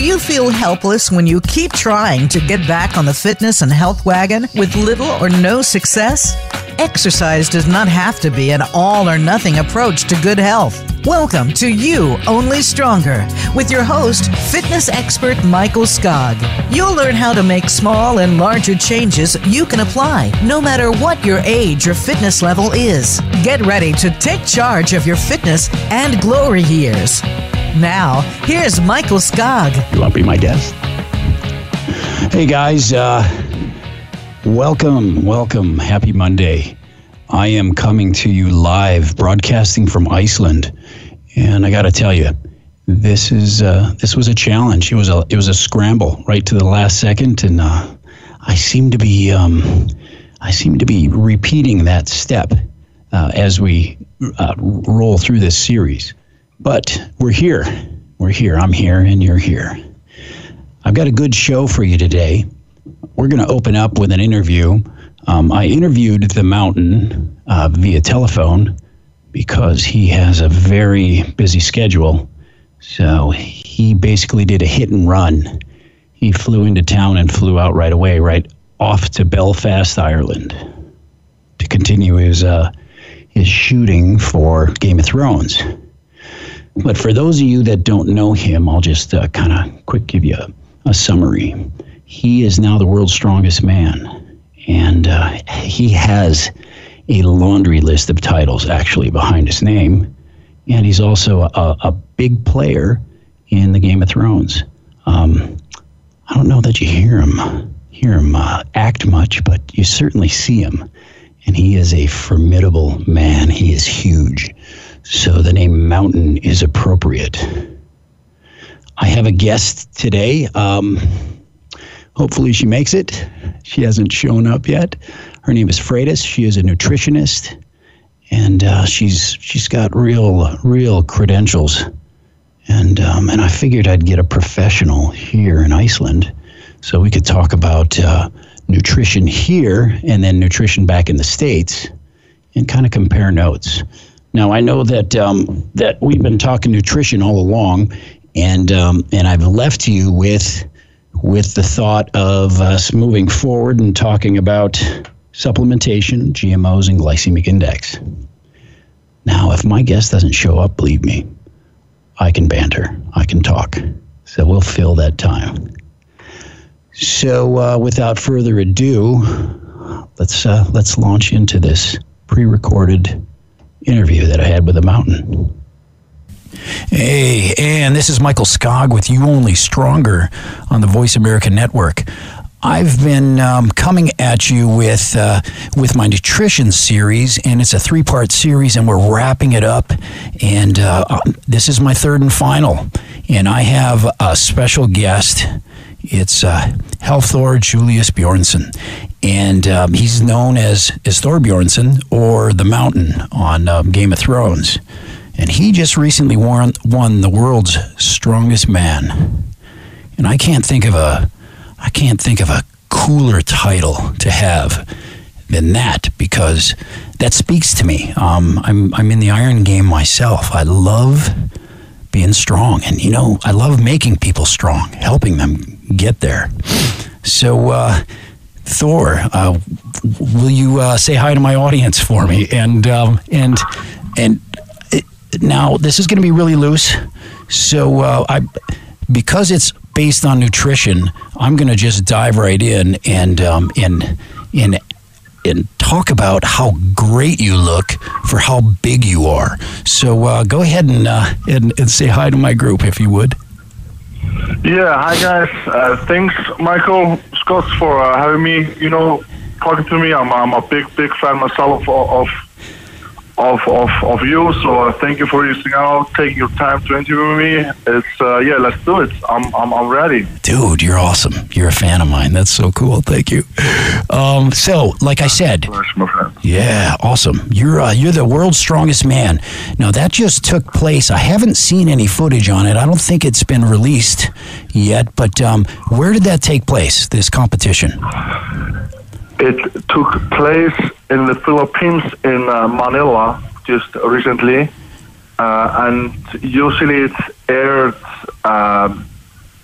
Do you feel helpless when you keep trying to get back on the fitness and health wagon with little or no success? Exercise does not have to be an all or nothing approach to good health. Welcome to You Only Stronger with your host, fitness expert Michael Skog. You'll learn how to make small and larger changes you can apply no matter what your age or fitness level is. Get ready to take charge of your fitness and glory years. Now, here's Michael Skog. You want to be my guest? Hey guys, uh, welcome, welcome. Happy Monday. I am coming to you live, broadcasting from Iceland, and I got to tell you, this is uh, this was a challenge. It was a it was a scramble right to the last second, and uh, I seem to be um, I seem to be repeating that step uh, as we uh, roll through this series. But we're here. We're here. I'm here, and you're here. I've got a good show for you today. We're going to open up with an interview. Um, I interviewed the mountain uh, via telephone because he has a very busy schedule. So he basically did a hit and run. He flew into town and flew out right away, right off to Belfast, Ireland, to continue his uh, his shooting for Game of Thrones. But for those of you that don't know him, I'll just uh, kind of quick give you a, a, summary. He is now the world's strongest man, and uh, he has a laundry list of titles actually behind his name. And he's also a, a big player in the Game of Thrones. Um, I don't know that you hear him hear him uh, act much, but you certainly see him. And he is a formidable man. He is huge. So the name Mountain is appropriate. I have a guest today. Um, hopefully, she makes it. She hasn't shown up yet. Her name is Freydis. She is a nutritionist, and uh, she's she's got real real credentials. And um, and I figured I'd get a professional here in Iceland, so we could talk about uh, nutrition here and then nutrition back in the states, and kind of compare notes. Now I know that um, that we've been talking nutrition all along, and um, and I've left you with with the thought of us moving forward and talking about supplementation, GMOs, and glycemic index. Now, if my guest doesn't show up, believe me, I can banter, I can talk, so we'll fill that time. So, uh, without further ado, let's uh, let's launch into this pre-recorded interview that I had with the mountain. Hey, and this is Michael Skog with You Only Stronger on the Voice America Network. I've been um, coming at you with uh, with my nutrition series, and it's a three part series, and we're wrapping it up. And uh, um, this is my third and final, and I have a special guest. It's uh, Hafthor Julius Bjornsson, and um, he's known as, as Thor Bjornsson or the Mountain on um, Game of Thrones. And he just recently won, won the world's strongest man. And I can't think of a I can't think of a cooler title to have than that because that speaks to me. Um, I'm I'm in the iron game myself. I love being strong, and you know I love making people strong, helping them get there. So. Uh, Thor, uh, will you uh, say hi to my audience for me? And um, and and it, now this is going to be really loose, so uh, I because it's based on nutrition, I'm going to just dive right in and um, and and and talk about how great you look for how big you are. So uh, go ahead and, uh, and and say hi to my group if you would. Yeah, hi guys. Uh, thanks, Michael Skog, for uh, having me. You know, talking to me. I'm, I'm a big, big fan myself of of of, of, of you. So uh, thank you for reaching out, taking your time to interview me. It's uh, yeah, let's do it. I'm, I'm I'm ready. Dude, you're awesome. You're a fan of mine. That's so cool. Thank you. Um, so, like I said, yeah, awesome. You're uh, you're the world's strongest man. Now that just took place. I haven't seen any footage on it. I don't think it's been released yet. But um, where did that take place? This competition. It took place in the Philippines in uh, Manila just recently, uh, and usually it's aired um,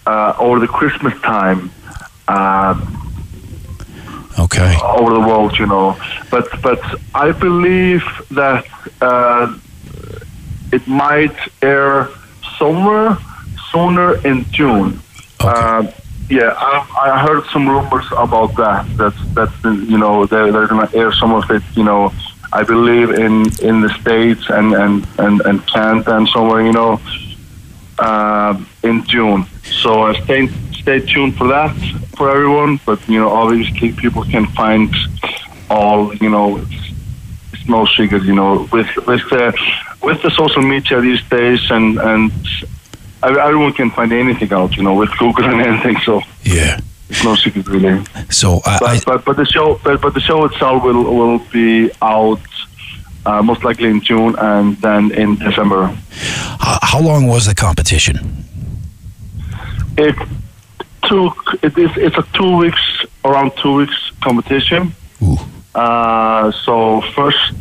uh, over the Christmas time. Uh, Okay. over the world, you know. But but I believe that uh, it might air somewhere sooner in June. Okay. Uh, yeah, I, I heard some rumors about that. That that you know they're, they're to air some of it. You know, I believe in in the states and and and, and Canada and somewhere. You know, uh, in June. So uh, stay stay tuned for that for everyone. But you know, obviously people can find all you know. It's, it's no secret, you know, with with the with the social media these days, and and everyone can find anything out, you know, with Google and anything. So Yeah. it's no secret really. So I, I But but, but the show but, but the show itself will will be out. Uh, most likely in June and then in December. how, how long was the competition? It took it is it's a two weeks around two weeks competition. Ooh. Uh, so first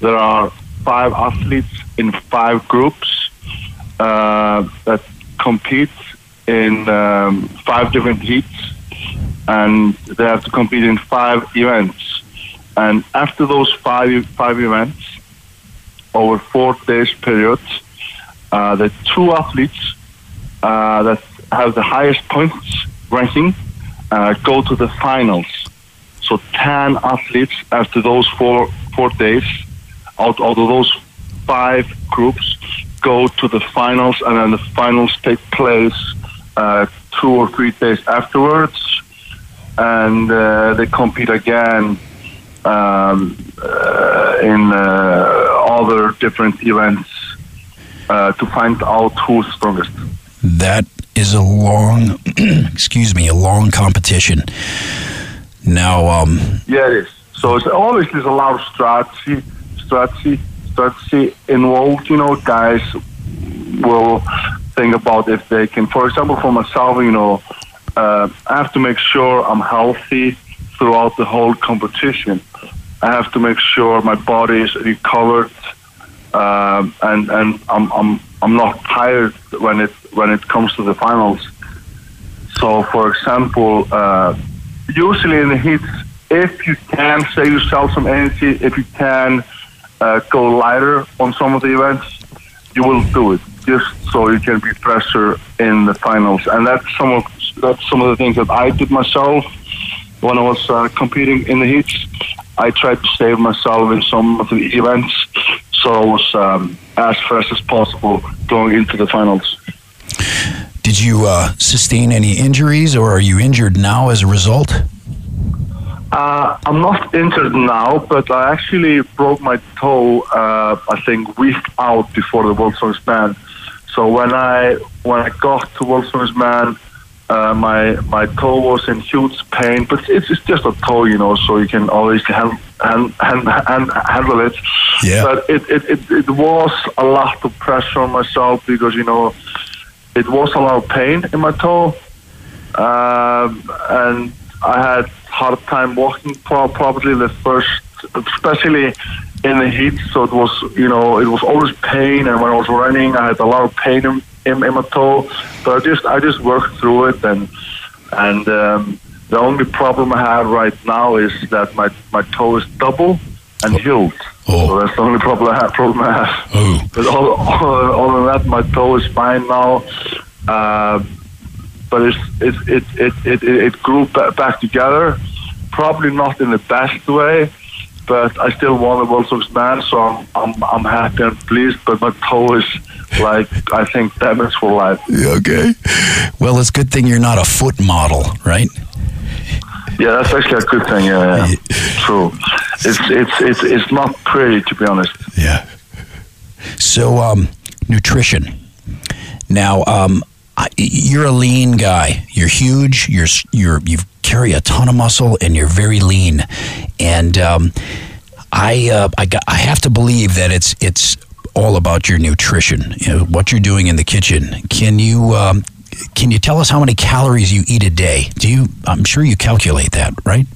there are five athletes in five groups uh, that compete in um, five different heats, and they have to compete in five events. And after those five five events, over four days period, uh, the two athletes uh, that have the highest points ranking uh, go to the finals. So 10 athletes after those four four days, out, out of those five groups, go to the finals, and then the finals take place uh, two or three days afterwards, and uh, they compete again um, uh, in uh, other different events uh, to find out who's strongest. That is a long, excuse me, a long competition. Now, um, Yeah, it is. So it's always there's a lot of strategy, strategy, strategy involved. You know, guys will think about if they can. For example, for myself, you know, uh, I have to make sure I'm healthy throughout the whole competition. I have to make sure my body is recovered, um, and and I'm I'm I'm not tired when it when it comes to the finals. So, for example, uh, usually in the heats, if you can save yourself some energy, if you can uh, go lighter on some of the events, you will do it just so you can be fresher in the finals. And that's some of that's some of the things that I did myself when I was uh, competing in the heats. I tried to save myself in some of the events, so I was um, as fresh as possible going into the finals. did you uh, sustain any injuries or are you injured now as a result? Uh, I'm not injured now, but I actually broke my toe. Uh, I think week out before the World Series Man. So when I when I got to World Man, uh, my my toe was in huge pain. But it's, it's just a toe, you know, so you can always hand, hand, hand, hand, handle it. Yeah. But it, it, it, it was a lot of pressure on myself because you know it was a lot of pain in my toe, um, and I had hard time walking pro- probably the first, especially in the heat. So it was, you know, it was always pain, and when I was running, I had a lot of pain in, in, in my toe. But I just, I just worked through it, and and um, the only problem I have right now is that my my toe is double and healed. Oh. So that's the only problem I have. Problem I have. Oh, But all, all, all of that, my toe is fine now. Uh, but it's, it, it, it, it, it grew back together. Probably not in the best way, but I still won the World Series man, so I'm, I'm, I'm happy and pleased. But my toe is like, I think, damaged for life. okay. Well, it's a good thing you're not a foot model, right? Yeah, that's actually a good thing. Yeah, yeah. true. It's, it's, it's, it's not pretty, to be honest. Yeah. So, um, nutrition. Now, um, You're a lean guy. You're huge. You're you're you carry a ton of muscle, and you're very lean. And um, I uh, I got, I have to believe that it's it's all about your nutrition. You know, what you're doing in the kitchen. Can you um, can you tell us how many calories you eat a day? Do you? I'm sure you calculate that, right?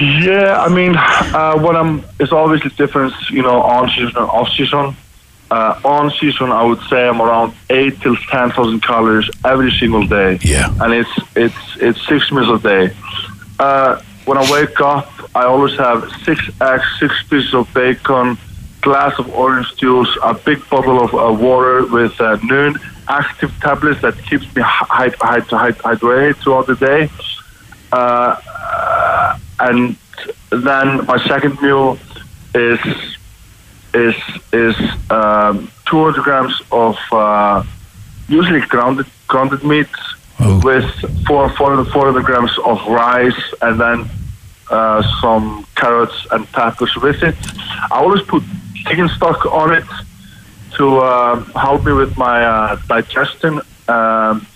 Yeah, I mean, uh, what I'm it's always the difference, you know, on season and off season. Uh, on season, I would say I'm around eight till ten thousand calories every single day. Yeah. and it's it's it's six meals a day. Uh, when I wake up, I always have six eggs, six pieces of bacon, glass of orange juice, a big bottle of uh, water with uh, Nuun active tablets that keeps me hy- hy- hy- hydrated throughout the day. Uh, and then my second meal is is is um, 200 grams of uh, usually grounded grounded meat Oh. with four, 400, 400 grams of rice and then uh, some carrots and peppers with it. I always put chicken stock on it to uh, help me with my uh, digestion. Um,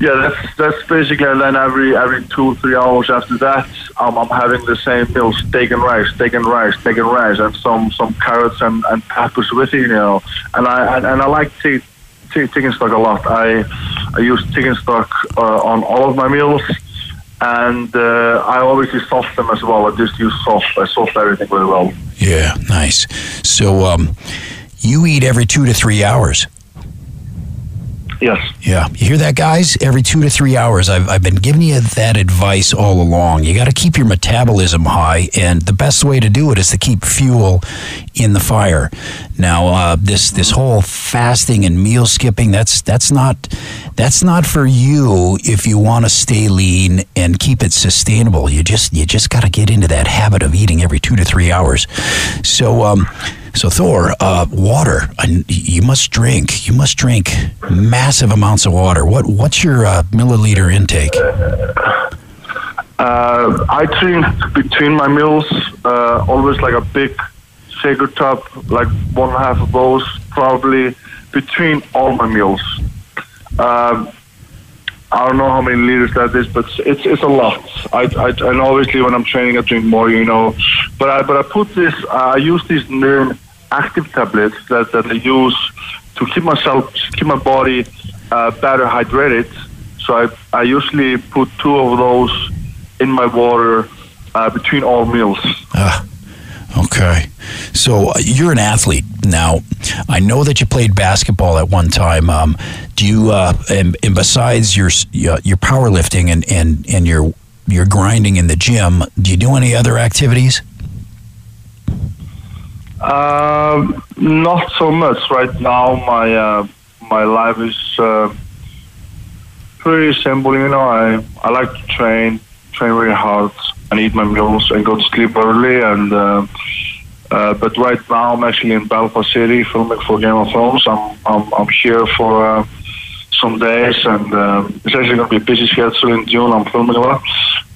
yeah, that's that's basically. And then every every two three hours after that, um, I'm having the same meal: steak and rice, steak and rice, steak and rice, and some some carrots and, and peppers with it. You know, and I and, and I like to eat chicken stock a lot. I I use chicken stock uh, on all of my meals, and uh, I always use salt them as well. I just use salt. I salt everything very well. Yeah, nice. So, um, you eat every two to three hours. Yes. Yeah, you hear that, guys? Every two to three hours. I've, I've been giving you that advice all along. You got to keep your metabolism high, and the best way to do it is to keep fuel in the fire. Now, uh, this this whole fasting and meal skipping that's that's not that's not for you if you want to stay lean and keep it sustainable. You just you just got to get into that habit of eating every two to three hours. So. Um, so Thor, uh, water. You must drink. You must drink massive amounts of water. What what's your uh, milliliter intake? Uh, I drink between my meals uh, always like a big shaker top, like one and a half of those, probably between all my meals. Um, I don't know how many liters that is, but it's it's a lot. I, I and obviously when I'm training, I drink more, you know. But I but I put this. I use these Nuun active tablets that, that I use to keep myself keep my body uh, better hydrated. So I I usually put two of those in my water uh, between all meals. Ah, okay. So uh, you're an athlete now. I know that you played basketball at one time. Um, do you? Uh, and, and besides your your your powerlifting and and and your your grinding in the gym, do you do any other activities? Um, not so much right now. My uh, my life is uh, pretty simple. You know, I I like to train, train really hard, and eat my meals and go to sleep early. And uh, uh, but right now I'm actually in Belfast City filming for Game of Thrones. I'm I'm, I'm here for. Uh, some days, and it's actually going to be a busy schedule in June. I'm filming a lot,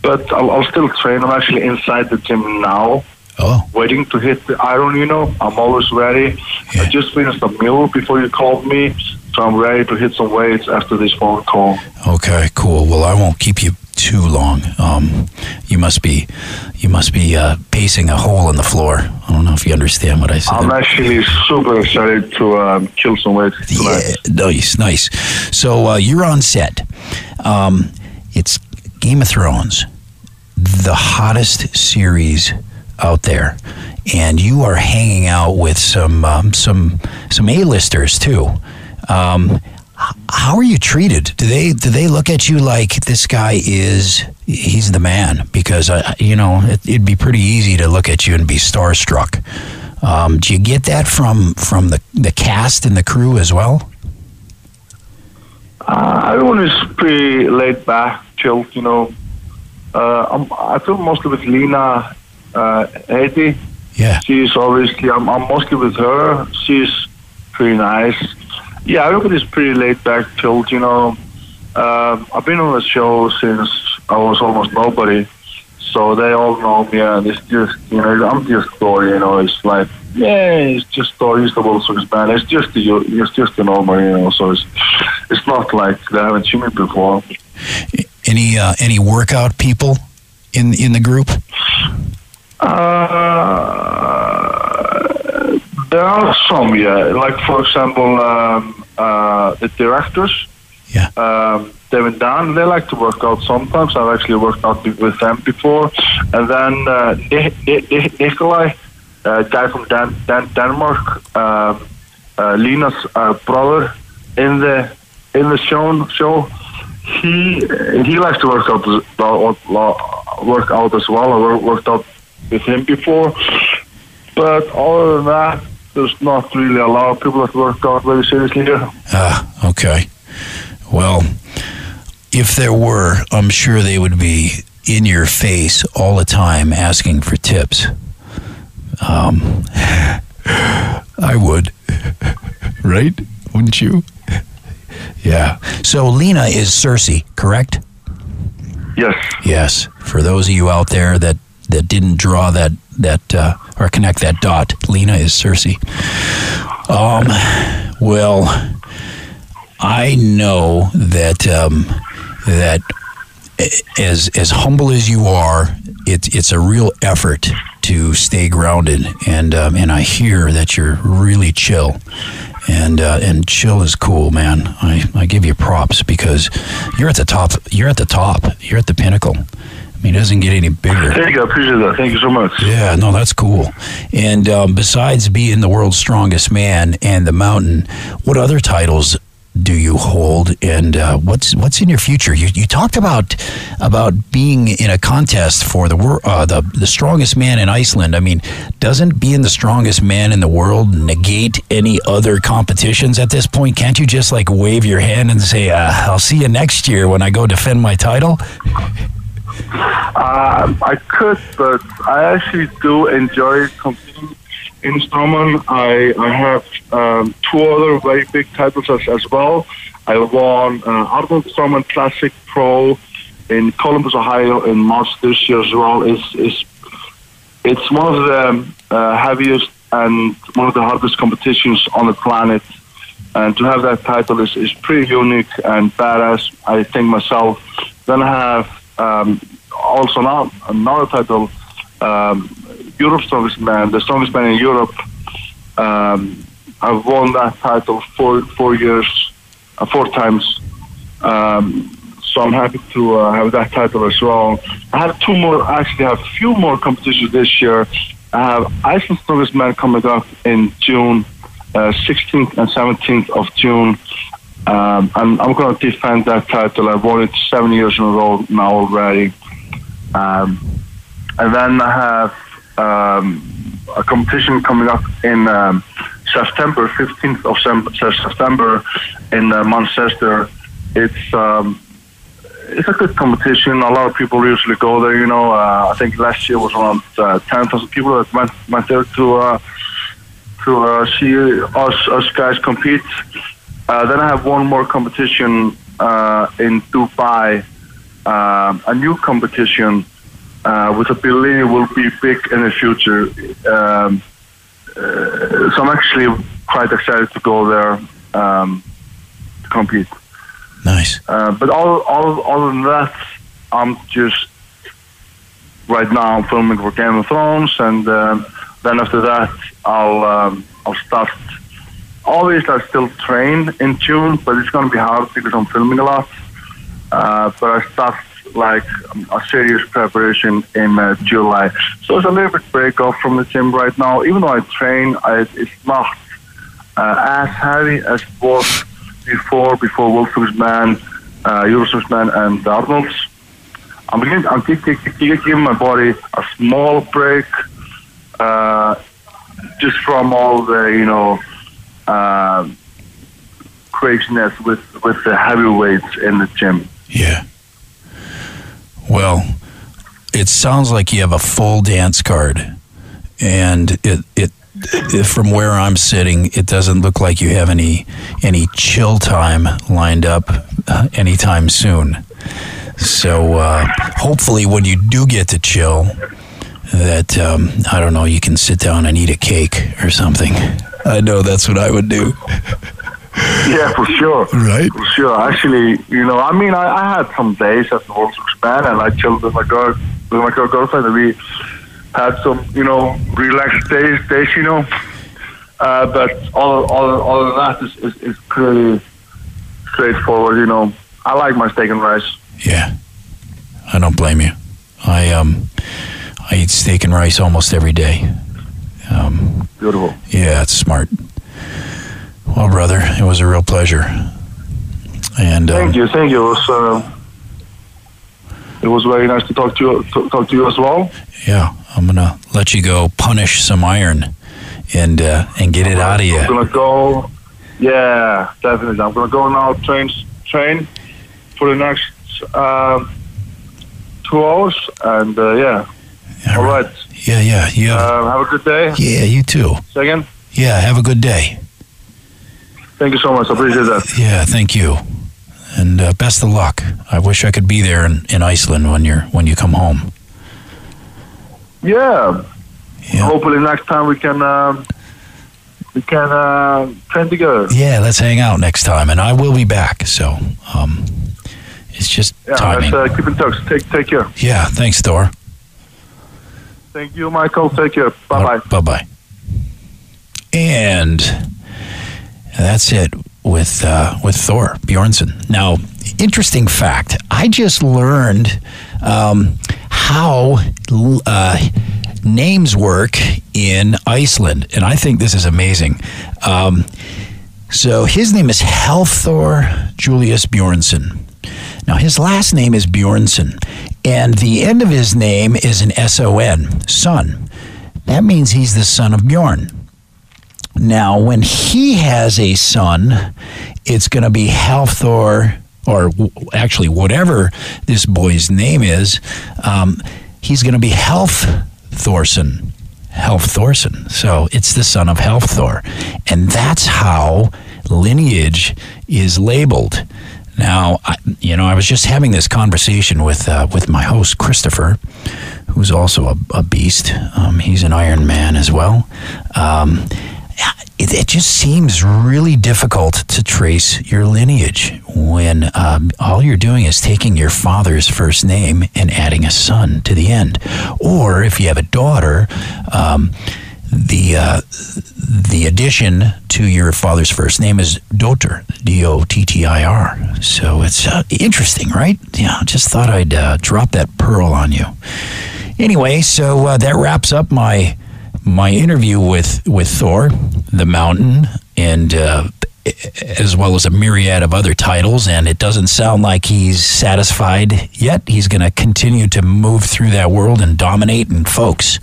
but I'll, I'll still train. I'm actually inside the gym now, Oh, waiting to hit the iron. You know, I'm always ready. Yeah. I just finished a meal before you called me, so I'm ready to hit some weights after this phone call. okay, cool. Well, I won't keep you too long. Um, you must be you must be uh, pacing a hole in the floor. I don't know if you understand what I said. I'm actually super excited to um, kill some weight tonight. Yeah, nice, nice. So uh, you're on set. Um, it's Game of Thrones, the hottest series out there, and you are hanging out with some um, some some A-listers too. Um, how are you treated? Do they do they look at you like this guy is he's the man? Because uh, you know it, it'd be pretty easy to look at you and be starstruck. Um, do you get that from from the the cast and the crew as well? Uh, everyone is pretty laid back, chilled, you know. Uh, I feel mostly with Lena uh, Headey. Yeah. She's obviously, I'm, I'm mostly with her. She's pretty nice. Yeah, everybody's pretty laid back, chilled, you know. Um, I've been on the show since I was almost nobody. So they all know me, and it's just, you know, I'm just Thor, you know. It's like, yeah, it's just Thor. He's the Series man. It's just the, it's just the normal, you know. So it's, it's not like they haven't seen me before. Any uh, any workout people in in the group? Uh, there are some, yeah. Like for example, um, uh, the directors. Yeah. Um, Devin Dan, they like to work out sometimes. I've actually worked out with them before. And then uh, Ni- Ni- Ni- Nikolai, uh, guy from Dan- Dan- Denmark, uh, uh, Lena's uh, brother, in the in the show. Show he he likes to work out as- work out as well. I worked out with him before, but other than that, there's not really a lot of people that work out very seriously here. Ah, okay. Well, if there were, I'm sure they would be in your face all the time asking for tips. Um, I would, right? Wouldn't you? Yeah. So Lena is Cersei, correct? Yes. Yes. For those of you out there that that didn't draw that that uh, or connect that dot, Lena is Cersei. Um. Well, I know that um, that as as humble as you are, it's it's a real effort to stay grounded, and um, and I hear that you're really chill, and uh, and chill is cool, man. I, I give you props because you're at the top. You're at the top. You're at the pinnacle. I mean, it doesn't get any bigger. Thank you. I appreciate that. Thank you so much. Yeah, no, that's cool. And um, besides being the world's strongest man and the mountain, what other titles do you hold, and uh, what's what's in your future? You, you talked about about being in a contest for the uh, the the strongest man in Iceland. I mean, doesn't being the strongest man in the world negate any other competitions at this point? Can't you just like wave your hand and say, uh, "I'll see you next year when I go defend my title"? Uh, I could, but I actually do enjoy competing in strongman. I I have um, two other very big titles as, as well. I won uh, Arnold Strongman Classic Pro in Columbus, Ohio, in March this year as well. Is is it's one of the uh, heaviest and one of the hardest competitions on the planet. And to have that title is, is pretty unique and badass, I think myself. Then I have um, also now another title, um, Europe's Strongest Man, the strongest man in Europe. Um, I've won that title four four years, uh, four times. Um, so I'm happy to uh, have that title as well. I have two more, actually, I have a few more competitions this year. I have Iceland's Strongest Man coming up in June, uh, 16th and 17th of June. Um, I'm, I'm going to defend that title. I've won it seven years in a row now already. Um, and then I have um, a competition coming up in um, September, 15th of September in uh, Manchester. It's um, it's a good competition. A lot of people usually go there. You know, uh, I think last year was around uh, 10,000 people that went went there to uh, to uh, see us us guys compete. Uh, then I have one more competition uh, in Dubai, um, a new competition, uh, which I believe will be big in the future. Um, uh, so I'm actually quite excited to go there um, to compete. Nice. Uh, but all, all, other than that, I'm just right now I'm filming for Game of Thrones, and um, then after that I'll um, I'll start. Obviously, I still train in June, but it's going to be hard because I'm filming a lot. Uh, but I start like a serious preparation in uh, July. So it's a little bit break off from the gym right now. Even though I train, I, it's not uh, as heavy as it was before, before Wolfgang's Man, uh, Eurosmith's Man, and Arnold's. I'm beginning, I'm giving my body a small break, uh, just from all the, you know, uh, craziness with, with the heavyweights in the gym. Yeah. Well, it sounds like you have a full dance card, and it it, from where I'm sitting, it doesn't look like you have any any chill time lined up uh, anytime soon. So uh, hopefully, when you do get to chill, that um, I don't know, you can sit down and eat a cake or something. I know that's what I would do. Yeah, for sure. Right. For sure. Actually, you know, I mean, I, I had some days at the World Span and I chilled with my girl, with my girl, girlfriend, and we had some, you know, relaxed days, days, you know. Uh, but all, all, all of that is, is, is pretty straightforward, you know. I like my steak and rice. Yeah, I don't blame you. I um, I eat steak and rice almost every day. Um, Beautiful. Yeah, it's smart. Well, brother, it was a real pleasure. And thank um, you, thank you. It was, uh, it was very nice to talk to you, to talk to you as well. Yeah, I'm gonna let you go punish some iron and uh, and get it out of you. I'm gonna go. Yeah, definitely. I'm gonna go now. Train train for the next uh, two hours, and uh, yeah. All right. Yeah, yeah, yeah. Uh, have a good day. Yeah, you too. Second. Yeah, have a good day. Thank you so much. I appreciate that. Yeah, thank you, and uh, best of luck. I wish I could be there in, in Iceland when you're when you come home. Yeah. yeah. Hopefully next time we can. Uh, we can uh, train together. Yeah, let's hang out next time, and I will be back. So, um, it's just yeah, timing. Let's uh, keep in touch. Take take care. Yeah, thanks, Thor. Thank you, Michael. Take care. Bye bye. Bye bye. And that's it with uh, with Thor Bjornsson. Now, interesting fact: I just learned um, how uh, names work in Iceland, and I think this is amazing. Um, so his name is Helthor Julius Bjornsson. Now his last name is Bjornsson, and the end of his name is an S O N, son. That means he's the son of Bjorn. Now, when he has a son, it's going to be Halthor, or actually whatever this boy's name is. Um, he's going to be Health Thorson. Health Thorson. So it's the son of Thor, And that's how lineage is labeled. Now, I, you know, I was just having this conversation with uh, with my host Christopher, who's also a, a beast. Um, he's an Iron Man as well. Um, it, it, just seems really difficult to trace your lineage when um, all you're doing is taking your father's first name and adding a son to the end. Or if you have a daughter, um, the uh, the addition to your father's first name is Dottir, D O T T I R. So it's uh, interesting, right? Yeah, just thought I'd uh, drop that pearl on you. Anyway, so uh, that wraps up my my interview with with Thor, the Mountain, and uh, as well as a myriad of other titles. And it doesn't sound like he's satisfied yet. He's going to continue to move through that world and dominate. And folks,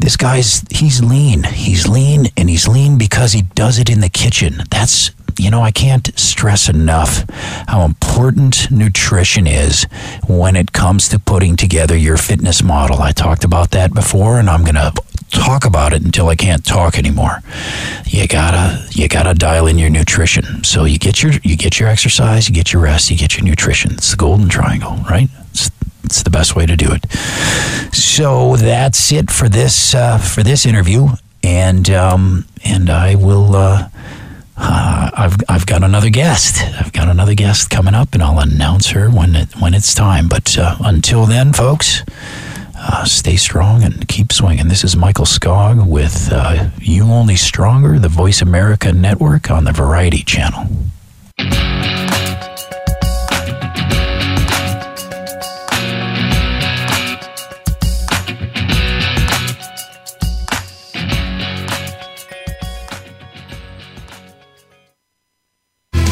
this guy's he's lean. He's lean, and he's lean because he does it in the kitchen. That's you know, I can't stress enough how important nutrition is when it comes to putting together your fitness model. I talked about that before, and I'm going to talk about it until I can't talk anymore. You gotta you gotta dial in your nutrition. So you get your you get your exercise, you get your rest, you get your nutrition. It's the golden triangle, right? It's, it's the best way to do it. So that's it for this uh, for this interview, and um, and I will. Uh, uh, I've I've got another guest. I've got another guest coming up, and I'll announce her when it when it's time. But uh, until then, folks, uh, stay strong and keep swinging. This is Michael Skog with uh, You Only Stronger, the Voice America Network on the Variety Channel.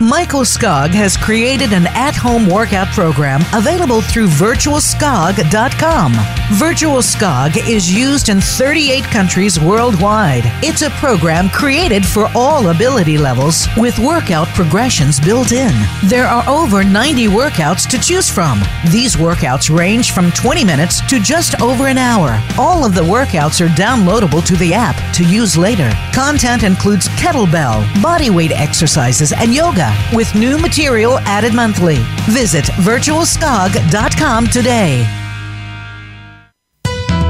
Michael Skog has created an at home workout program available through virtualskog.com. Virtual Skog is used in 38 countries worldwide. It's a program created for all ability levels with workout progressions built in. There are over 90 workouts to choose from. These workouts range from 20 minutes to just over an hour. All of the workouts are downloadable to the app to use later. Content includes kettlebell, bodyweight exercises, and yoga with new material added monthly. Visit virtualskog.com today.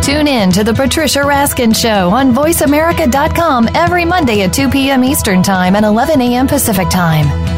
Tune in to the Patricia Raskin Show on VoiceAmerica.com every Monday at 2 p.m. Eastern Time and 11 a.m. Pacific Time.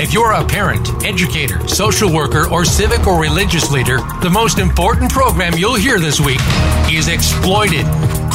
If you're a parent, educator, social worker, or civic or religious leader, the most important program you'll hear this week is Exploited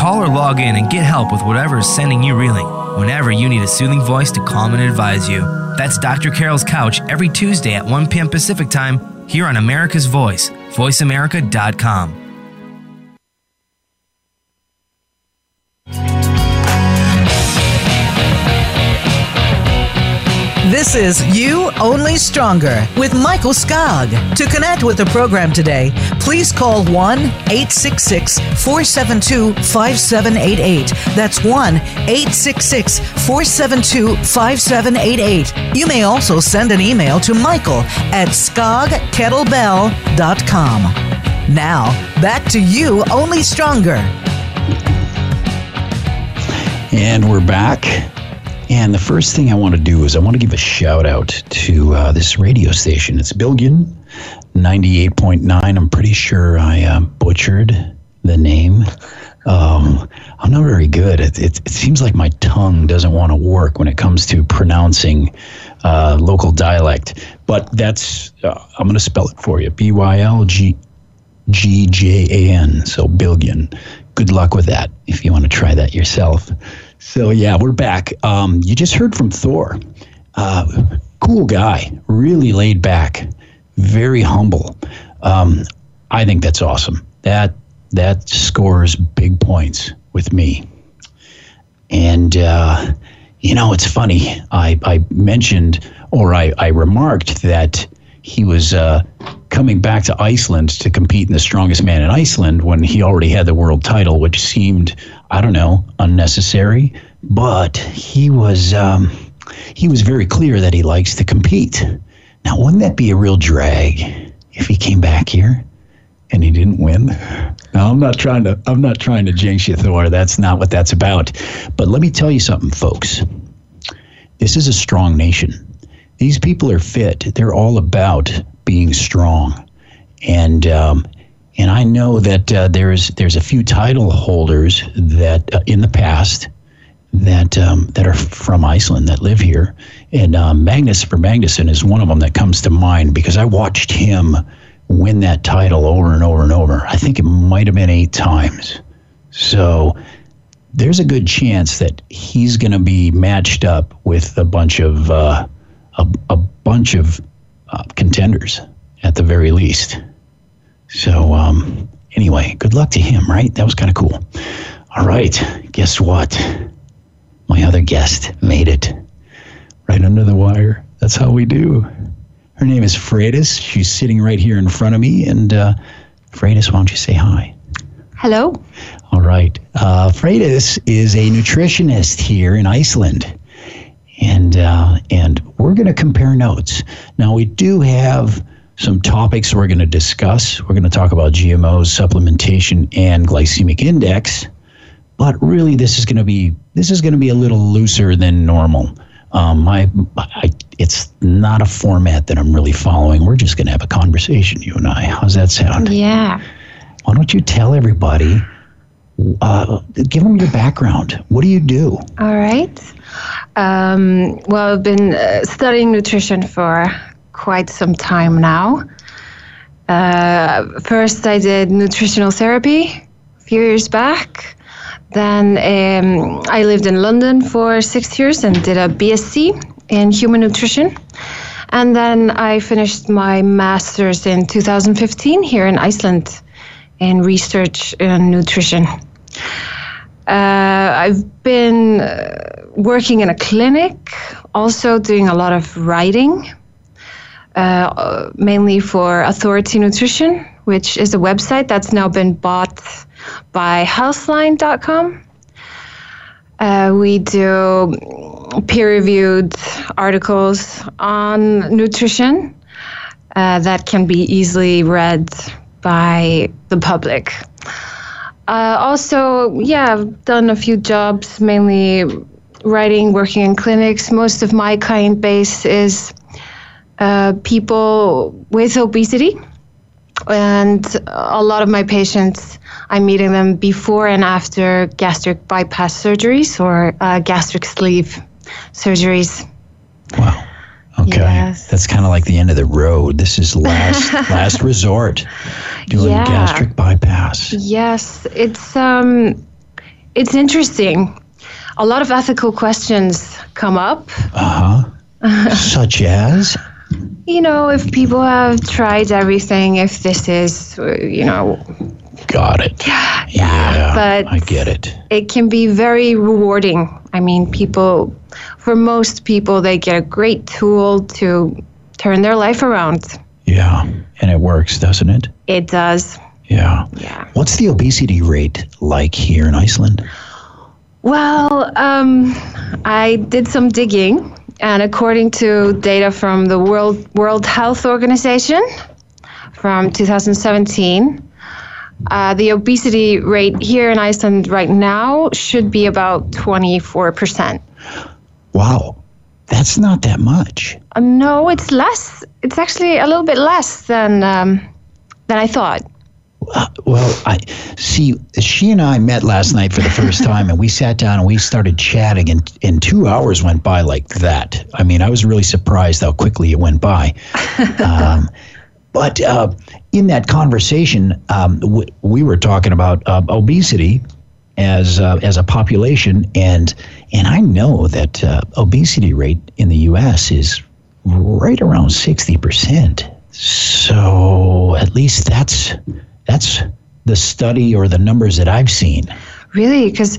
Call or log in and get help with whatever is sending you reeling whenever you need a soothing voice to calm and advise you. That's Dr. Carol's Couch every Tuesday at 1 p.m. Pacific Time here on America's Voice, voiceamerica.com. This is You Only Stronger with Michael Skog. To connect with the program today, please call 1 866 472 5788. That's 1 866 472 5788. You may also send an email to Michael at skogkettlebell.com. Now, back to You Only Stronger. And we're back. And the first thing I want to do is I want to give a shout out to uh, this radio station. It's Billion 98.9. I'm pretty sure I uh, butchered the name. Um, I'm not very good. It, it, it, seems like my tongue doesn't want to work when it comes to pronouncing uh, local dialect. But that's, uh, I'm going to spell it for you B Y L G G J A N. So Billion. Good luck with that if you want to try that yourself. So yeah, we're back. Um, you just heard from Thor. Uh, cool guy, really laid back, very humble. Um, I think that's awesome. That that scores big points with me. And uh, you know, it's funny. I, I mentioned or I, I remarked that he was uh, coming back to Iceland to compete in the strongest man in Iceland when he already had the world title, which seemed, I don't know, unnecessary. But he was um, he was very clear that he likes to compete. Now, wouldn't that be a real drag if he came back here and he didn't win? Now, I'm not trying to I'm not trying to jinx you, Thor. That's not what that's about. But let me tell you something, folks. This is a strong nation. These people are fit. They're all about being strong, and um, and I know that uh, there's there's a few title holders that uh, in the past that um, that are from Iceland that live here, and um, Magnus Ver Magnusson is one of them that comes to mind because I watched him win that title over and over and over. I think it might have been eight times. So there's a good chance that he's going to be matched up with a bunch of uh, a, a bunch of uh, contenders at the very least. So, um, anyway, good luck to him, right? That was kind of cool. All right, guess what? My other guest made it right under the wire. That's how we do. Her name is Freydis. She's sitting right here in front of me. And uh, Freydis, why don't you say hi? Hello. All right. Uh, Freydis is a nutritionist here in Iceland. and uh, and we're going to compare notes. Now we do have some topics we're going to discuss. We're going to talk about GMOs, supplementation, and glycemic index. But really, this is going to be this is going to be a little looser than normal. Um, I, I, it's not a format that I'm really following. We're just going to have a conversation, you and I. How's that sound? Yeah. Why don't you tell everybody? Uh, give them your background. What do you do? All right. Um, well, I've been uh, studying nutrition for quite some time now. Uh, first, I did nutritional therapy a few years back. Then um, I lived in London for six years and did a BSc in human nutrition. And then I finished my master's in 2015 here in Iceland in research in nutrition. Uh, I've been uh, working in a clinic, also doing a lot of writing, uh, mainly for Authority Nutrition, which is a website that's now been bought by Healthline.com. Uh, we do peer reviewed articles on nutrition uh, that can be easily read by the public. Uh, also, yeah, I've done a few jobs, mainly writing, working in clinics. Most of my client base is uh, people with obesity. And a lot of my patients, I'm meeting them before and after gastric bypass surgeries or uh, gastric sleeve surgeries. Wow. Okay. Yes. That's kind of like the end of the road. This is last last resort. Doing Yeah. gastric bypass. Yes, it's um, it's interesting. A lot of ethical questions come up. Uh huh. Such as You know, if people have tried everything, if this is, uh, you know, got it. Yeah, but- I get it. it can be very rewarding. I mean, people, for most people, they get a great tool to turn their life around. Yeah, and it works, doesn't it? It does. Yeah. Yeah. What's the obesity rate like here in Iceland? Well, um, I did some digging, and according to data from the World World Health Organization from 2017, uh, the obesity rate here in Iceland right now should be about 24 percent. Wow, that's not that much. Uh, no, it's less. It's actually a little bit less than um, than I thought. Uh, well, I see. She and I met last night for the first time, and we sat down and we started chatting, and and two hours went by like that. I mean, I was really surprised how quickly it went by. um, but uh, in that conversation, um, w- we were talking about uh, obesity as uh, as a population, and and I know that uh, obesity rate in the U.S. is right around sixty percent. So at least that's that's the study or the numbers that I've seen. Really? Because,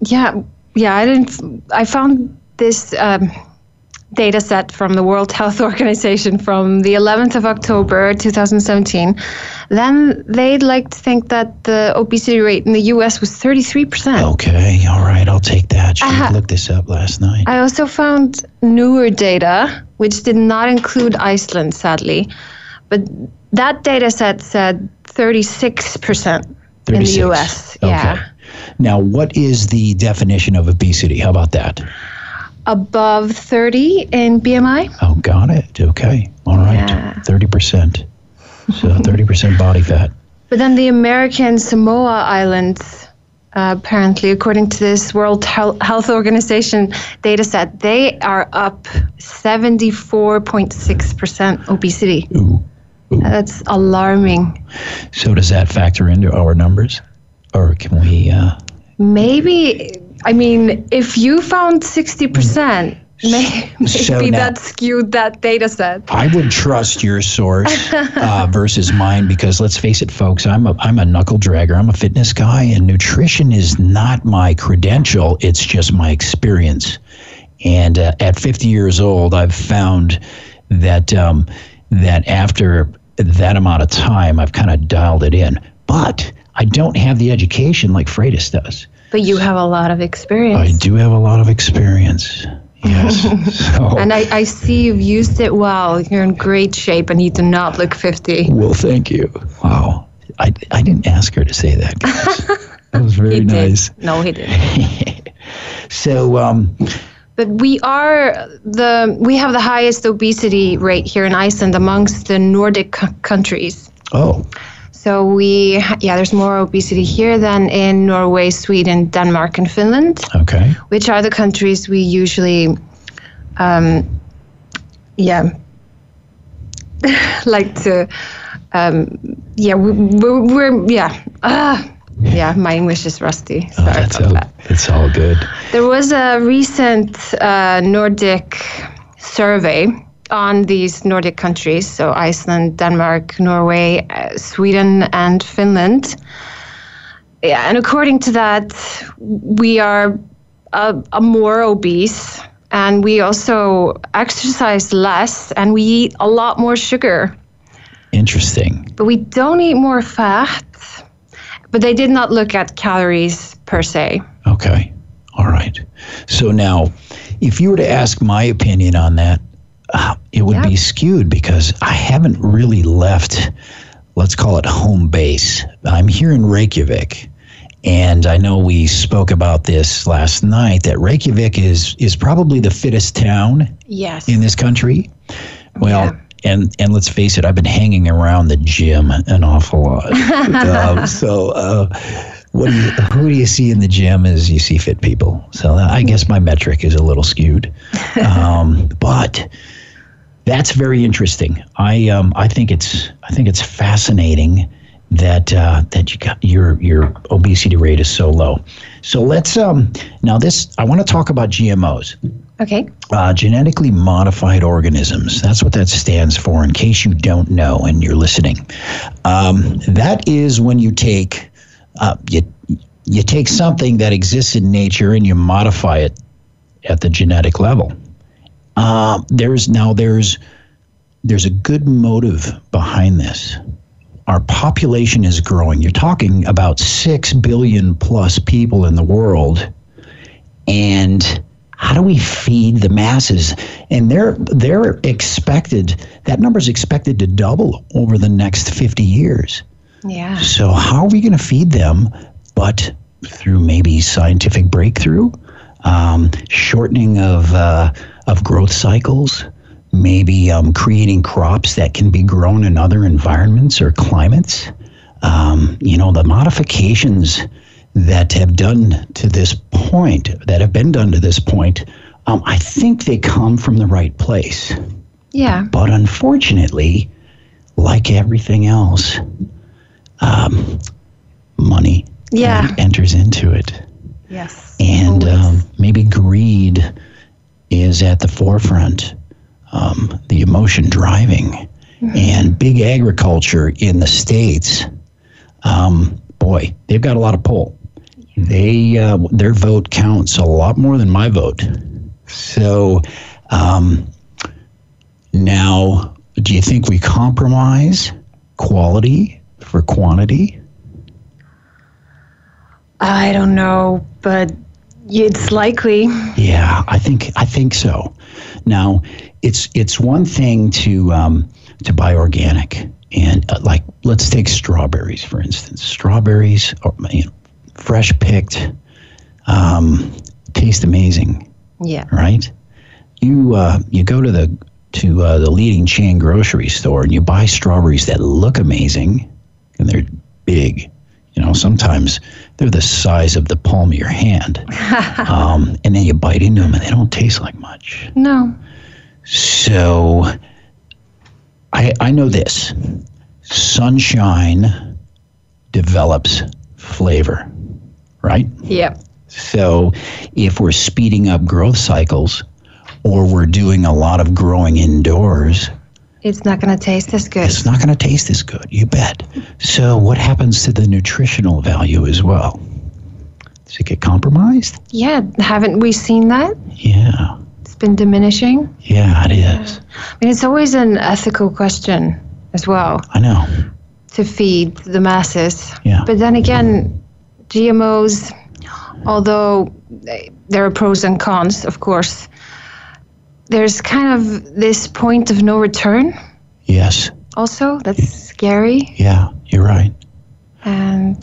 yeah, yeah, I didn't. I found this um, data set from the World Health Organization from the 11th of October 2017. Then they'd like to think that the obesity rate in the U.S. was 33 percent. Okay, all right, I'll take that. She Uh-huh. looked this up last night. I also found newer data, which did not include Iceland, sadly, but that data set said 36 percent in the 36. U.S. Okay. Yeah. Now, what is the definition of obesity? How about that? Above 30 in BMI. Oh, got it. Okay, all right, Yeah. thirty percent. So thirty percent body fat. But then the American Samoa Islands, uh, apparently, according to this World Health Organization data set, they are up 74.6% obesity. Ooh. That's alarming. So does that factor into our numbers, or can we? Uh, Maybe, I mean, if you found 60%, may- maybe So now- that skewed that data set. I would trust your source uh, versus mine because let's face it, folks. I'm a I'm a knuckle dragger. I'm a fitness guy, and nutrition is not my credential. It's just my experience. And uh, at 50 years old, I've found that um, that after that amount of time, I've kind of dialed it in. But I don't have the education like Freydis does. But you have a lot of experience. I do have a lot of experience. Yes. So, And I, I see you've used it well. You're in great shape and you do not look 50. well, thank you. Wow. I, I didn't ask her to say that. guys. that was very nice. did. No, he didn't. So, um, But we are the we have the highest obesity rate here in Iceland amongst the Nordic co- countries. oh, So we yeah, there's more obesity here than in Norway, Sweden, Denmark, and Finland, okay. which are the countries we usually, um, yeah, like to, um, yeah, we, we're, we're yeah, ah, yeah, my English is rusty. Oh, Sorry that's about all, that. it's all good. There was a recent uh, Nordic survey on these Nordic countries, so Iceland, Denmark, Norway, uh, Sweden, and Finland. Yeah, and according to that, we are uh, a more obese, and we also exercise less, and we eat a lot more sugar, Interesting. but we don't eat more fat. But they did not look at calories per se. Okay. All right. So now, if you were to ask my opinion on that, uh, it would Yeah. be skewed because I haven't really left, let's call it home base. I'm here in Reykjavik. And I know we spoke about this last night that Reykjavik is is probably the fittest town Yes. in this country. Well, Yeah. And and let's face it, I've been hanging around the gym an awful lot. um, so, uh, what do you, who do you see in the gym? Is you see fit people. So I guess my metric is a little skewed, um, but that's very interesting. I um, I think it's I think it's fascinating that uh, that you got your your obesity rate is so low. So let's um now this I want to talk about GMOs Okay. uh, genetically modified organisms. That's what that stands for, in case you don't know and you're listening. Um, that is when you take uh, you you take something that exists in nature and you modify it at the genetic level. Uh, there's now there's there's a good motive behind this. Our population is growing. You're talking about six billion plus people in the world, and how do we feed the masses? And they're they're expected that number is expected to double over the next 50 years. Yeah. So how are we going to feed them? But through maybe scientific breakthrough, um, shortening of uh, of growth cycles, maybe um, creating crops that can be grown in other environments or climates. Um, you know, the modifications that have done to this point, that have been done to this point, um, I think they come from the right place. Yeah. But unfortunately, like everything else, um, money Yeah. en- enters into it. Yes. And um, maybe greed is at the forefront, um, the emotion driving. And big agriculture in the States, um, boy, they've got a lot of pull. They uh, their vote counts a lot more than my vote. So um, now, do you think we compromise quality for quantity? I don't know, but it's likely. Yeah, I think I think so. Now, it's it's one thing to um, to buy organic, and uh, like let's take strawberries for instance. Strawberries, are, you know, fresh picked, um, taste amazing, Yeah. right? You uh, you go to the to uh, the leading chain grocery store and you buy strawberries that look amazing, and they're big. You know, sometimes they're the size of the palm of your hand, um, and then you bite into them and they don't taste like much. No. So, I I know this: sunshine develops flavor, right? Yeah. So, if we're speeding up growth cycles, or we're doing a lot of growing indoors, It's not going to taste as good. it's not going to taste as good. You bet. So, what happens to the nutritional value as well? Does it get compromised? Yeah. Haven't we seen that? Yeah. It's been diminishing. Yeah, it is. I mean, it's always an ethical question as well I know. to feed the masses. Yeah. But then again, GMOs, although they- there are pros and cons, of course, there's kind of this point of no return. Yes. Also, that's scary. Yeah, you're right. And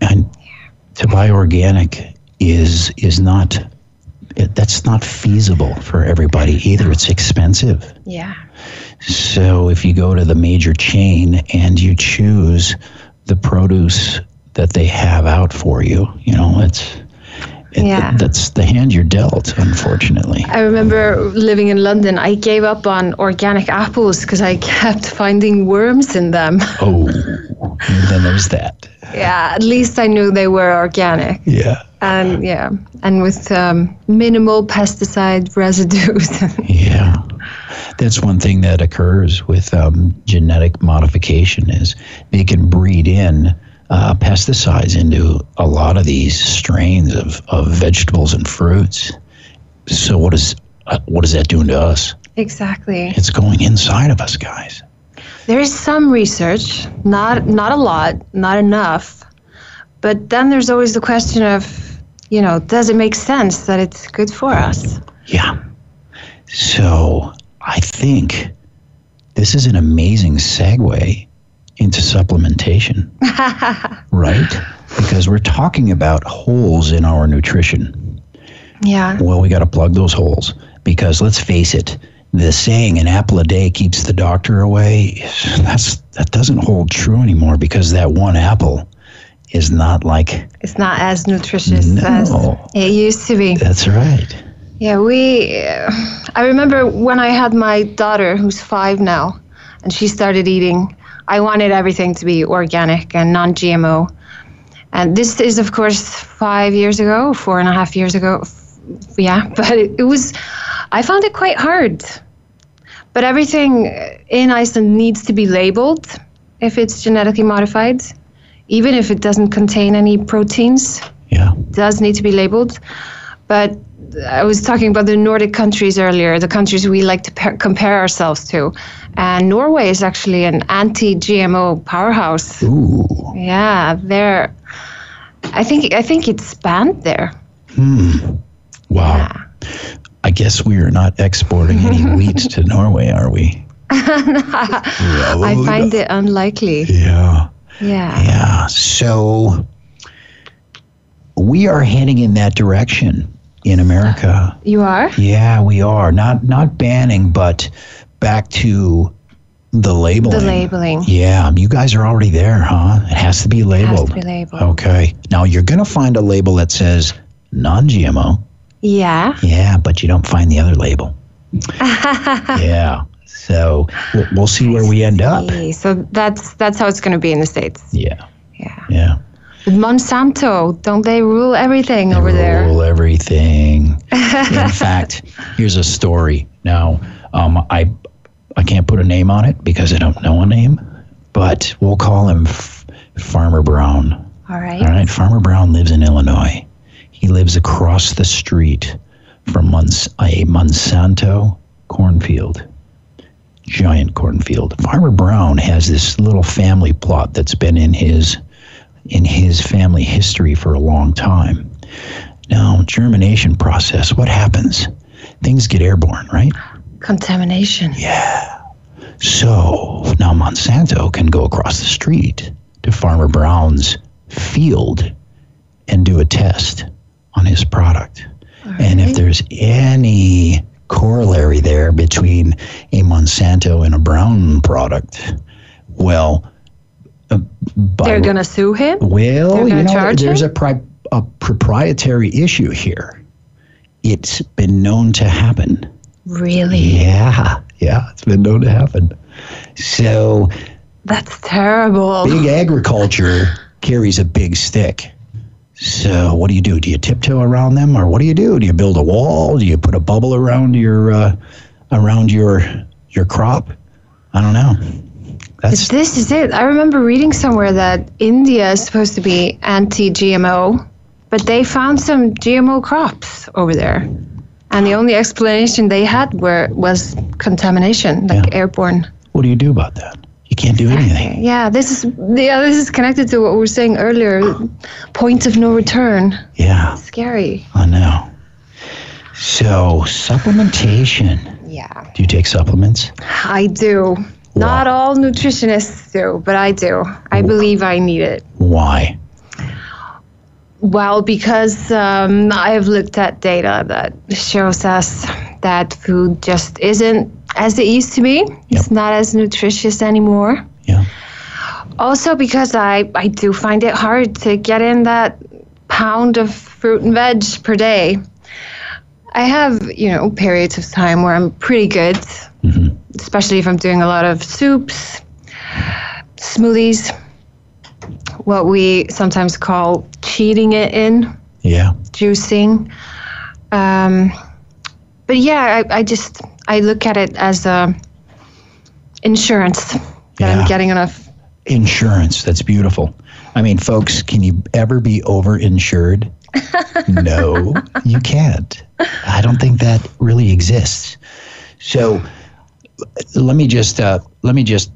and yeah. to buy organic is is not it, that's not feasible for everybody either. It's expensive. Yeah. So if you go to the major chain and you choose the produce that they have out for you, you know, it's it, Yeah. that's the hand you're dealt, unfortunately. I remember living in London, I gave up on organic apples because I kept finding worms in them. Oh, and then there's that. yeah, at least I knew they were organic. Yeah. And yeah, and with um, minimal pesticide residues. Yeah, that's one thing that occurs with um, genetic modification is they can breed in uh, pesticides into a lot of these strains of, of vegetables and fruits. So what is uh, what is that doing to us? exactly. It's going inside of us, guys. There is some research, not not a lot, not enough. But then there's always the question of, you know, does it make sense that it's good for us? Yeah. So I think this is an amazing segue into supplementation, right? Because we're talking about holes in our nutrition. Yeah. Well, we got to plug those holes because let's face it, the saying "an apple a day keeps the doctor away" that's that doesn't hold true anymore because that one apple is not like It's not as nutritious No. as it used to be. that's right. Yeah, we. Uh, I remember when I had my daughter, who's five now, and she started eating. I wanted everything to be organic and non-GMO, and this is, of course, five years ago, four and a half years ago. F- Yeah, but it, it was. I found it quite hard. But everything in Iceland needs to be labeled if it's genetically modified, even if it doesn't contain any proteins Yeah. does need to be labeled. But I was talking about the Nordic countries earlier, the countries we like to pa- compare ourselves to. And Norway is actually an anti GMO powerhouse. Ooh. Yeah, they're. I think I think it's banned there. Hmm. Wow. I guess we are not exporting any wheat to Norway, are we? I find it unlikely. Yeah. Yeah. Yeah. So we are heading in that direction in America. Uh, you are? Yeah, we are. Not not banning, but back to the labeling. The labeling. Yeah, you guys are already there, huh? It has to be labeled. Has labeled. to be labeled. Okay. Now you're going to find a label that says non-GMO. Yeah. Yeah, but you don't find the other label. yeah. So we'll, we'll see where we end up. So that's that's how it's going to be in the states. Yeah. Yeah. Yeah. Monsanto, don't they rule everything over there? Everything. In fact, here's a story. Now, um, I I can't put a name on it because I don't know a name, but we'll call him F- Farmer Brown. All right. All right, Farmer Brown lives in Illinois. He lives across the street from Mons- a Monsanto cornfield, giant cornfield. Farmer Brown has this little family plot that's been in his in his family history for a long time. Now, germination process, what happens? Things get airborne, right? Contamination. Yeah. So now Monsanto can go across the street to Farmer Brown's field and do a test on his product. And if there's any corollary there between a Monsanto and a Brown product, well, uh, They're going to sue him? well, you know, charge there's him? a, pri- a proprietary issue here. It's been known to happen. Really? Yeah, yeah, it's been known to happen. So That's terrible. big agriculture carries a big stick. So what do you do? Do you tiptoe around them, or what do you do? Do you build a wall? Do you put a bubble around your uh, around your your crop? I don't know. That's This is it. I remember reading somewhere that India is supposed to be anti GMO, but they found some GMO crops over there. And the only explanation they had were was contamination, like Yeah. airborne. what do you do about that? You can't do anything. Yeah, this is yeah, this is connected to what we were saying earlier. Point of no return. Yeah, Scary. I know. So, supplementation. Yeah, Do you take supplements? I do. Not all nutritionists do, but I do. I believe I need it. Why? Well, because um, I've looked at data that shows us that food just isn't as it used to be. It's not as nutritious anymore. Yeah. Also, because I, I do find it hard to get in that pound of fruit and veg per day. I have, you know, periods of time where I'm pretty good, especially if I'm doing a lot of soups, smoothies, what we sometimes call cheating it in Yeah. juicing. Um, but yeah, I, I just I look at it as a insurance that Yeah. I'm getting enough. Insurance. That's beautiful. I mean, folks, can you ever be over insured? no, you can't. I don't think that really exists. So let me just uh, let me just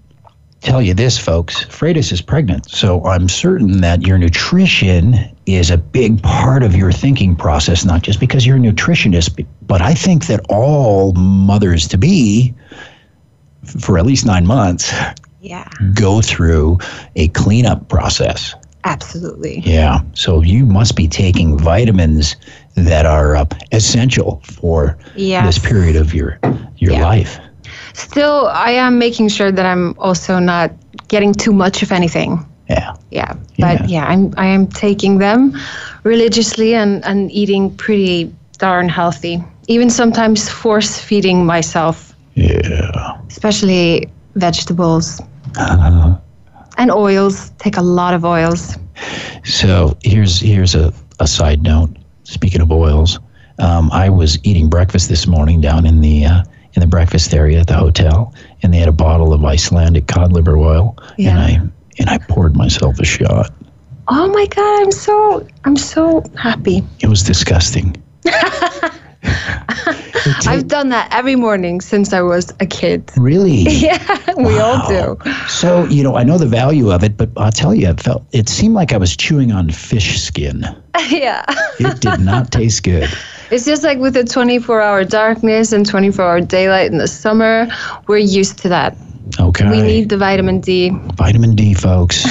tell you this, folks. Freydis is pregnant, so I'm certain that your nutrition is a big part of your thinking process. Not just because you're a nutritionist, but I think that all mothers to be, for at least nine months, Yeah, go through a cleanup process. absolutely. Yeah. So you must be taking vitamins that are uh, essential for Yes. this period of your your Yeah. life. Still, I am making sure that I'm also not getting too much of anything. Yeah. Yeah, but Yeah. yeah, I'm I am taking them religiously and and eating pretty darn healthy. Even sometimes force feeding myself, Yeah. especially vegetables Uh, and oils. Take a lot of oils. so here's here's a, a side note. Speaking of oils, um, I was eating breakfast this morning down in the uh, in the breakfast area at the hotel, and they had a bottle of Icelandic cod liver oil, and I and I poured myself a shot. Oh my god, I'm so I'm so happy. It was disgusting. I've done that every morning since I was a kid. Really? Yeah, we all do. So you know, I know the value of it, but I'll tell you, it felt it seemed like I was chewing on fish skin. yeah. It did not taste good. It's just like with the 24 hour darkness and 24 hour daylight in the summer, we're used to that. Okay. We need the vitamin D. vitamin D, folks.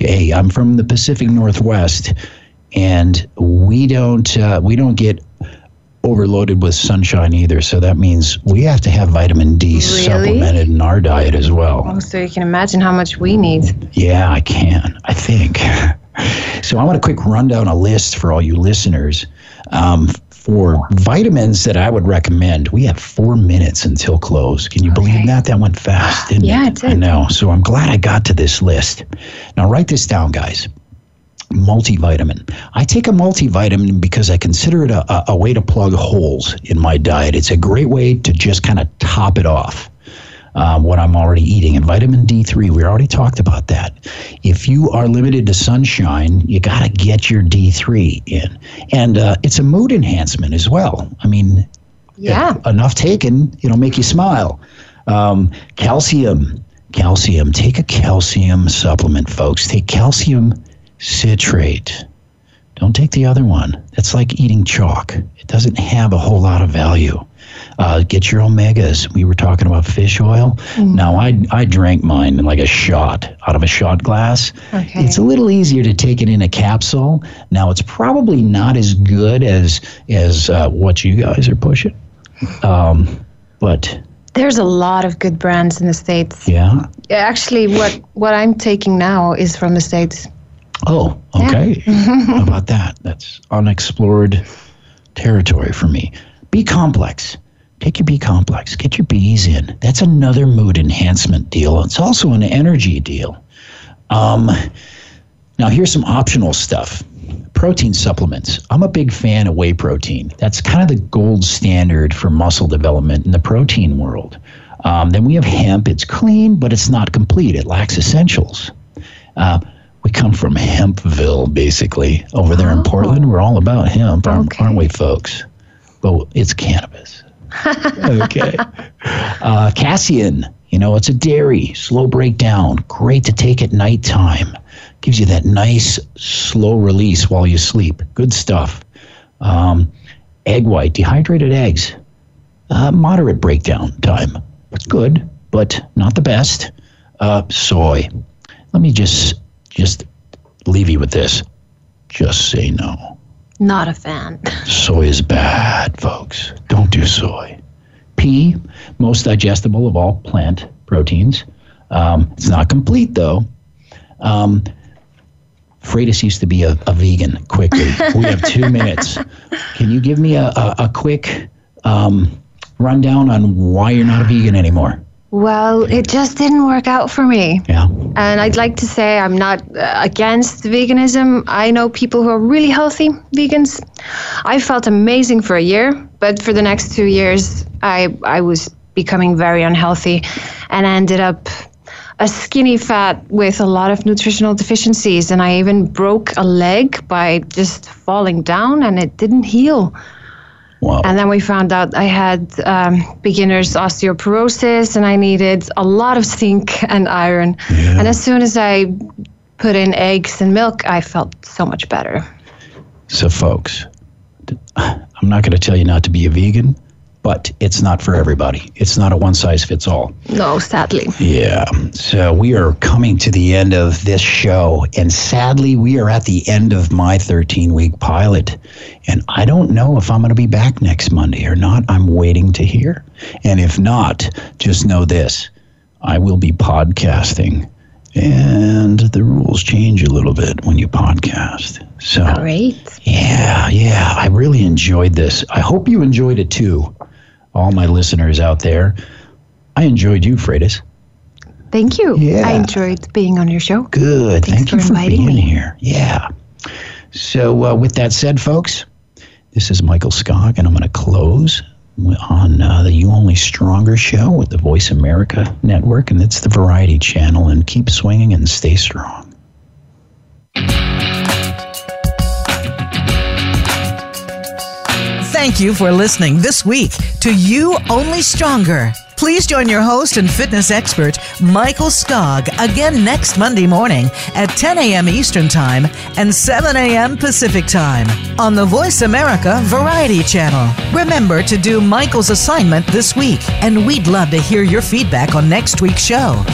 hey, I'm from the Pacific Northwest, and we don't uh, we don't get overloaded with sunshine either. So that means we have to have vitamin D supplemented in our diet as well. Oh, so you can imagine how much we need. Yeah, I can. I think. So I want a quick rundown, a list for all you listeners. Um, for vitamins that I would recommend, we have four minutes until close. Can you believe that? That went fast, didn't Yeah, it? Yeah, it did. I know. So I'm glad I got to this list. Now write this down, guys. Multivitamin. I take a multivitamin because I consider it a, a, a way to plug holes in my diet. It's a great way to just kind of top it off um, what I'm already eating. And vitamin D3, we already talked about that. If you are limited to sunshine, you got to get your D3 in. And uh, it's a mood enhancement as well. I mean, Yeah. enough taken, it'll make you smile. Um, calcium, calcium. Take a calcium supplement, folks. Take calcium citrate. Don't take the other one. It's like eating chalk. It doesn't have a whole lot of value. Uh, get your omegas. We were talking about fish oil. Now I I drank mine in like a shot out of a shot glass. Okay. It's a little easier to take it in a capsule. Now it's probably not as good as as uh, what you guys are pushing. Um, but There's a lot of good brands in the States. yeah. Actually, what, what I'm taking now is from the States. Oh, okay. How about that? That's unexplored territory for me. B complex. Take your B complex. Get your B's in. That's another mood enhancement deal. It's also an energy deal. Um, now, here's some optional stuff protein supplements. I'm a big fan of whey protein. That's kind of the gold standard for muscle development in the protein world. Um, then we have hemp. It's clean, but it's not complete. It lacks essentials. Uh, we come from Hempville, basically. Over there in Portland, we're all about hemp, aren't, Okay. aren't we, folks? But it's cannabis. okay. Uh, casein, you know, it's a dairy, slow breakdown, great to take at nighttime. Gives you that nice slow release while you sleep. Good stuff. Um, egg white, dehydrated eggs. Uh, moderate breakdown time. It's good, but not the best. Uh, soy. Let me just just leave you with this. Just say no. Not a fan. Soy is bad, folks. Don't do soy. Pea, most digestible of all plant proteins. Um, it's not complete though. Um, Freydis used to be a, a vegan. Quickly, we have two minutes. Can you give me a, a, a quick um, rundown on why you're not a vegan anymore? Well, it just didn't work out for me. Yeah. And I'd like to say I'm not uh, against veganism. I know people who are really healthy vegans. I felt amazing for a year, but for the next two years, I I was becoming very unhealthy, and ended up a skinny fat with a lot of nutritional deficiencies. And I even broke a leg by just falling down, and it didn't heal. Wow. And then we found out I had um, beginner's osteoporosis and I needed a lot of zinc and iron. Yeah. And as soon as I put in eggs and milk, I felt so much better. So, folks, I'm not going to tell you not to be a vegan, but it's not for everybody. It's not a one size fits all. No, sadly. Yeah. So we are coming to the end of this show. And sadly, we are at the end of my 13 week pilot. And I don't know if I'm going to be back next Monday or not. I'm waiting to hear. And if not, just know this I will be podcasting. And the rules change a little bit when you podcast. So, Great. yeah, yeah, I really enjoyed this. I hope you enjoyed it too, all my listeners out there. I enjoyed you, Freydis. Thank you. Yeah. I enjoyed being on your show. Good. Thanks Thank you for for inviting being me. here. Yeah. So, uh, with that said, folks, this is Michael Skog, and I'm going to close on uh, the You Only Stronger show with the Voice America Network, and it's the Variety Channel. And keep swinging and stay strong. Thank you for listening this week to You Only Stronger. Please join your host and fitness expert, Michael Skog, again next Monday morning at 10 a.m. Eastern Time and 7 a.m. Pacific Time on the Voice America Variety Channel. Remember to do Michael's assignment this week, and we'd love to hear your feedback on next week's show.